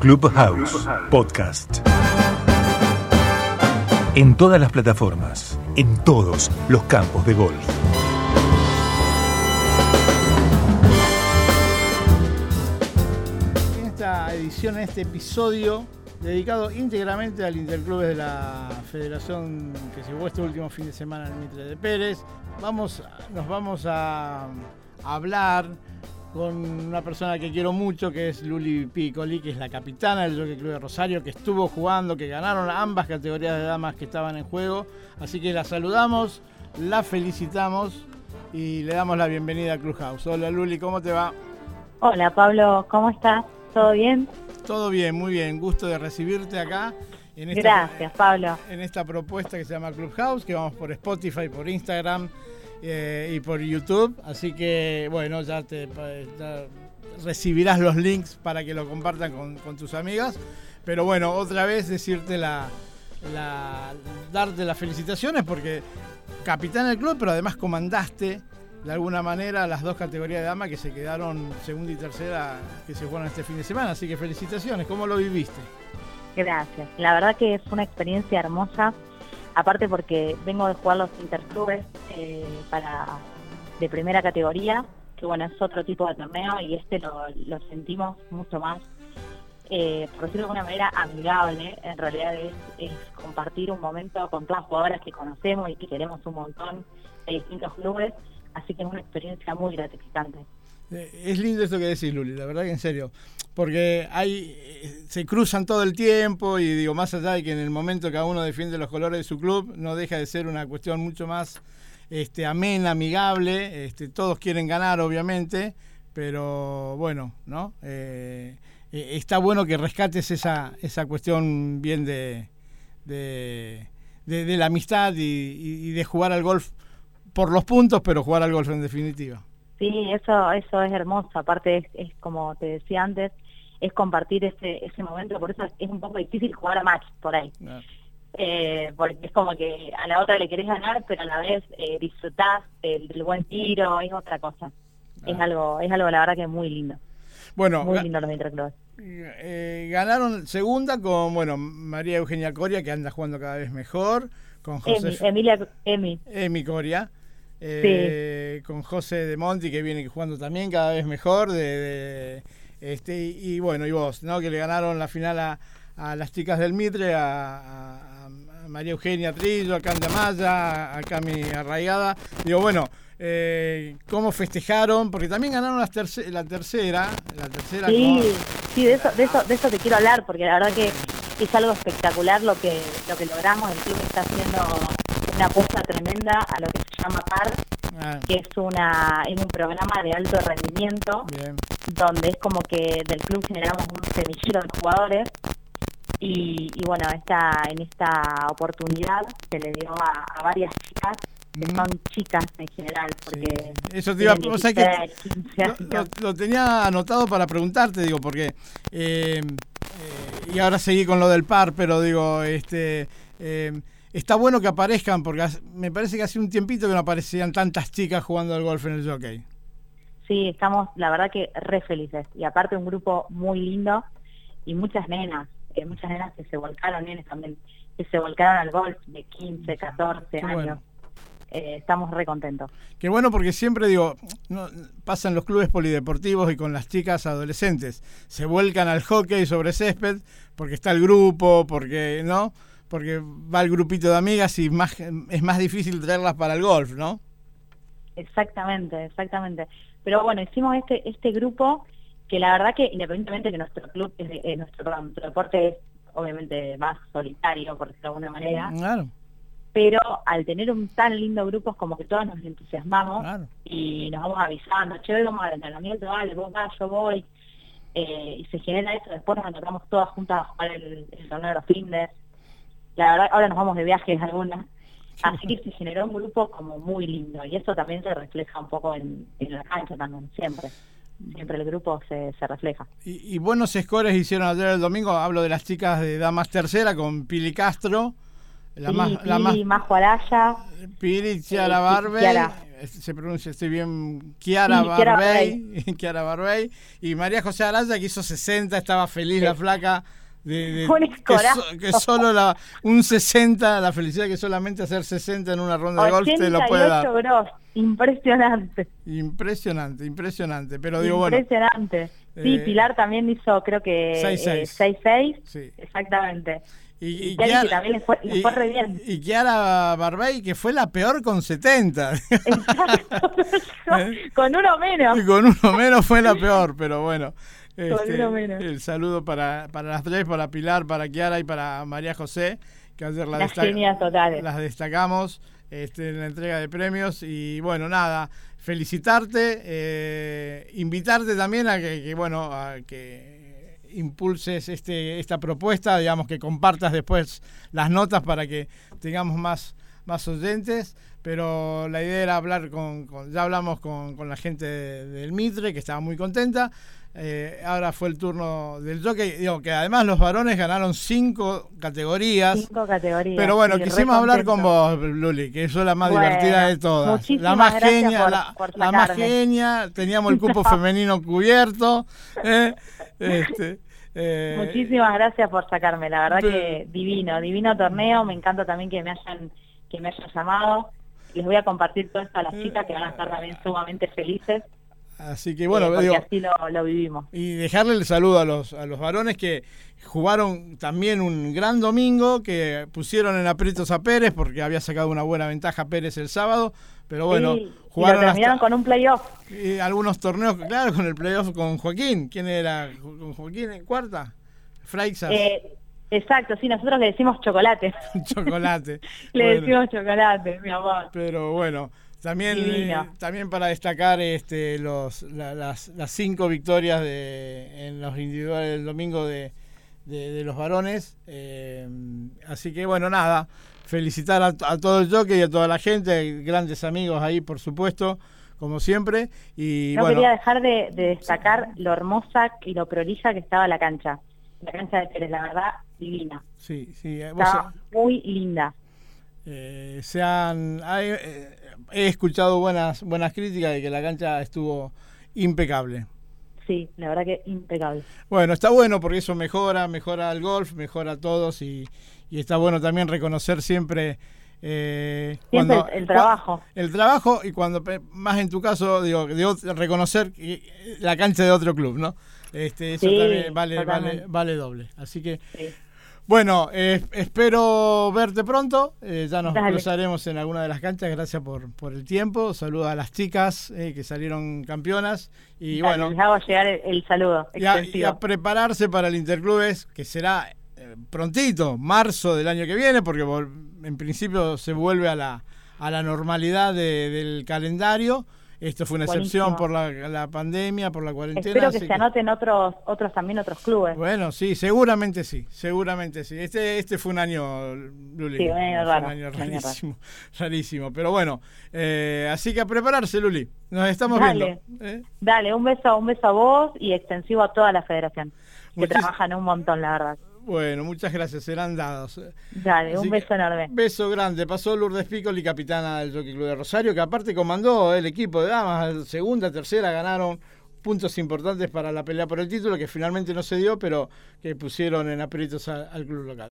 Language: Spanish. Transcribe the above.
Clubhouse Podcast. En todas las plataformas, en todos los campos de golf. En esta edición, en este episodio dedicado íntegramente al Interclubes de la Federación que se llevó este último fin de semana en Mitre de Pérez, vamos, nos vamos a hablar con una persona que quiero mucho, que es Luli Piccoli, que es la capitana del Jockey Club de Rosario, que estuvo jugando, que ganaron ambas categorías de damas que estaban en juego. Así que la saludamos, la felicitamos y le damos la bienvenida a Clubhouse. Hola Luli, ¿cómo te va? Hola Pablo, ¿cómo estás? ¿Todo bien? Todo bien, muy bien. Gusto de recibirte acá. En esta, Gracias, Pablo. En esta propuesta que se llama Clubhouse, que vamos por Spotify, por Instagram eh, y por YouTube. Así que, bueno, ya te recibirás los links para que lo compartan con, tus amigas. Pero bueno, otra vez decirte la, darte las felicitaciones porque capitán del club, pero además comandaste de alguna manera las dos categorías de dama que se quedaron segunda y tercera que se jugaron este fin de semana. Así que felicitaciones, ¿cómo lo viviste? Gracias, la verdad que fue una experiencia hermosa aparte porque vengo de jugar los interclubes eh, para de primera categoría, que bueno, es otro tipo de torneo y este lo, sentimos mucho más, eh, por decirlo de alguna manera, amigable. En realidad es, compartir un momento con todas jugadoras que conocemos y que queremos un montón de distintos clubes, así que es una experiencia muy gratificante. Es lindo esto que decís, Luli, la verdad que en serio. Porque hay, se cruzan todo el tiempo y digo, más allá de que en el momento cada uno defiende los colores de su club, no deja de ser una cuestión mucho más este, amena, amigable. Este, todos quieren ganar, obviamente, pero bueno, ¿no? Eh, está bueno que rescates esa, esa cuestión bien de, de, la amistad y de jugar al golf por los puntos, pero jugar al golf en definitiva. Sí, eso, eso es hermoso. Aparte es, como te decía antes, es compartir ese, ese momento. Por eso es un poco difícil jugar a match por ahí. Eh, porque es como que a la otra le querés ganar, pero a la vez eh, disfrutás del, buen tiro, es otra cosa. Es algo, es algo la verdad que es muy lindo. Bueno, muy lindo los interclubes. Eh, ganaron segunda con bueno María Eugenia Coria que anda jugando cada vez mejor con José Emilia Emi Emi Coria eh, con José de Monti que viene jugando también cada vez mejor de, este y, bueno y vos no que le ganaron la final a, las chicas del Mitre a, María Eugenia Trillo a Canda Maya a Cami Arraigada. Digo bueno eh, cómo festejaron porque también ganaron la tercera la tercera sí sí de eso de eso de eso te quiero hablar porque la verdad que es algo espectacular lo que lo que logramos. El club está haciendo una apuesta tremenda a lo que llama PAR, ah. que es una es un programa de alto rendimiento, donde es como que del club generamos un semillero de jugadores y, bueno, esta, en esta oportunidad se le dio a, varias chicas que mm. son chicas en general, porque eso te iba, o sea que lo, tenía anotado para preguntarte, digo, porque eh, eh, y ahora seguí con lo del par, pero digo, este eh, está bueno que aparezcan, porque me parece que hace un tiempito que no aparecían tantas chicas jugando al golf en el jockey. Sí, estamos, la verdad que re felices. Y aparte un grupo muy lindo y muchas nenas, eh, muchas nenas que se volcaron, nenes también, que se volcaron al golf de 15, 14 años. Eh, estamos re contentos. Qué bueno porque siempre digo, no, pasan los clubes polideportivos y con las chicas adolescentes, se vuelcan al hockey sobre césped porque está el grupo, porque, ¿no? Porque va el grupito de amigas y más, es más difícil traerlas para el golf, ¿no? Exactamente, exactamente. Pero bueno, hicimos este este grupo que la verdad que independientemente de nuestro club, es eh, nuestro, deporte es obviamente más solitario, por decirlo de alguna manera. Claro. Pero al tener un tan lindo grupo es como que todos nos entusiasmamos y nos vamos avisando, che, vamos al entrenamiento, vale, vos vas, yo voy. Eh, y se genera eso, después nos encontramos todas juntas a jugar el, el torneo de los fines la verdad, ahora nos vamos de viajes algunas, así que se generó un grupo como muy lindo y eso también se refleja un poco en, la cancha también, siempre. Siempre el grupo se, se refleja. Y, buenos scores hicieron ayer el domingo, hablo de las chicas de Damas Tercera con Pili Castro, la más, la más, Majo Araya, Pili, Chiara eh, Barbe, se pronuncia, estoy bien, Kiara Barbey, Kiara Barbey, y María José Araya que hizo 60, estaba feliz la flaca. De, que, solo la, un 60, la felicidad que solamente hacer 60 en una ronda de golf te lo puede dar. Impresionante. Impresionante, impresionante. Pero digo, impresionante. Sí, eh, Pilar también hizo, creo que 6-6. Eh, sí. Exactamente. Y, y, Kiara, también le fue, re bien. Y Kiara Barbey, que fue la peor con 70. Exacto. Con uno menos. Y con uno menos fue la peor, pero bueno. Este, el saludo para, para las tres, para Pilar, para Kiara y para María José, que ayer la las, totales. las destacamos este, en la entrega de premios. Y bueno, nada, felicitarte, eh, invitarte también a que, bueno, a que impulses este, esta propuesta, digamos que compartas después las notas para que tengamos más, más oyentes, pero la idea era hablar con, ya hablamos con, con la gente del Mitre, que estaba muy contenta, eh, ahora fue el turno del jockey. Digo que además los varones ganaron cinco categorías. Cinco categorías. Pero bueno, quisimos hablar con vos, Luli, que es la más divertida de todas. La más genia, la, más genia. Teníamos el cupo femenino cubierto. ¿eh? Este, eh, Muchísimas gracias por sacarme. La verdad que divino, divino torneo. Me encanta también que me hayan que me hayan llamado. Les voy a compartir todo esto a las chicas que van a estar también sumamente felices. Así que bueno, así lo, vivimos. Y dejarle el saludo a los, a los varones que jugaron también un gran domingo, que pusieron en aprietos a Pérez porque había sacado una buena ventaja Pérez el sábado, pero bueno, jugaron y terminaron con un playoff. Y algunos torneos, claro, con el playoff con Joaquín. ¿Quién era? ¿Con Joaquín en cuarta? Freixas. Eh, exacto, sí, nosotros le decimos chocolate. chocolate. le decimos chocolate, mi amor. Pero bueno. También, eh, también para destacar este, los, las, las, cinco victorias de, en los individuales del domingo de, de, los varones. Eh, así que bueno, nada, felicitar a, todo el jockey y a toda la gente, grandes amigos ahí, por supuesto, como siempre. Y, no quería dejar de, destacar lo hermosa y lo prolija que estaba la cancha. La cancha de Pérez, la verdad, divina. Sí, sí. Estaba muy linda. Eh, se han, eh, he escuchado buenas, buenas críticas de que la cancha estuvo impecable. Sí, la verdad que impecable. Bueno, está bueno porque eso mejora, mejora el golf, mejora a todos y, está bueno también reconocer siempre... Eh, cuando, el, trabajo. El trabajo y cuando, más en tu caso, digo, de, reconocer la cancha de otro club, ¿no? Este, eso también vale, vale, vale doble. Así que... Bueno, eh, espero verte pronto. Eh, ya nos cruzaremos en alguna de las canchas. Gracias por, por el tiempo. Saludos a las chicas eh, que salieron campeonas. Y bueno, les hago llegar el, saludo. Y a, prepararse para el Interclubes, que será prontito, marzo del año que viene, porque en principio se vuelve a la, a la normalidad del calendario. Esto fue una excepción por la, pandemia, por la cuarentena. Espero que se anoten otros, otros también otros clubes. Bueno, sí, seguramente sí, seguramente sí. Este, este fue un año, Luli. Sí, un año raro. Un año rarísimo, rarísimo. Pero bueno, eh, así que a prepararse, Luli. Nos estamos viendo. ¿eh? Dale, un beso, un beso a vos y extensivo a toda la federación. Que trabajan un montón, la verdad. Bueno, muchas gracias, serán dados. Dale, un beso enorme. Beso grande. Pasó Lourdes Piccoli, capitana del Jockey Club de Rosario, que aparte comandó el equipo de damas, segunda, tercera, ganaron puntos importantes para la pelea por el título, que finalmente no se dio, pero que pusieron en aprietos al club local.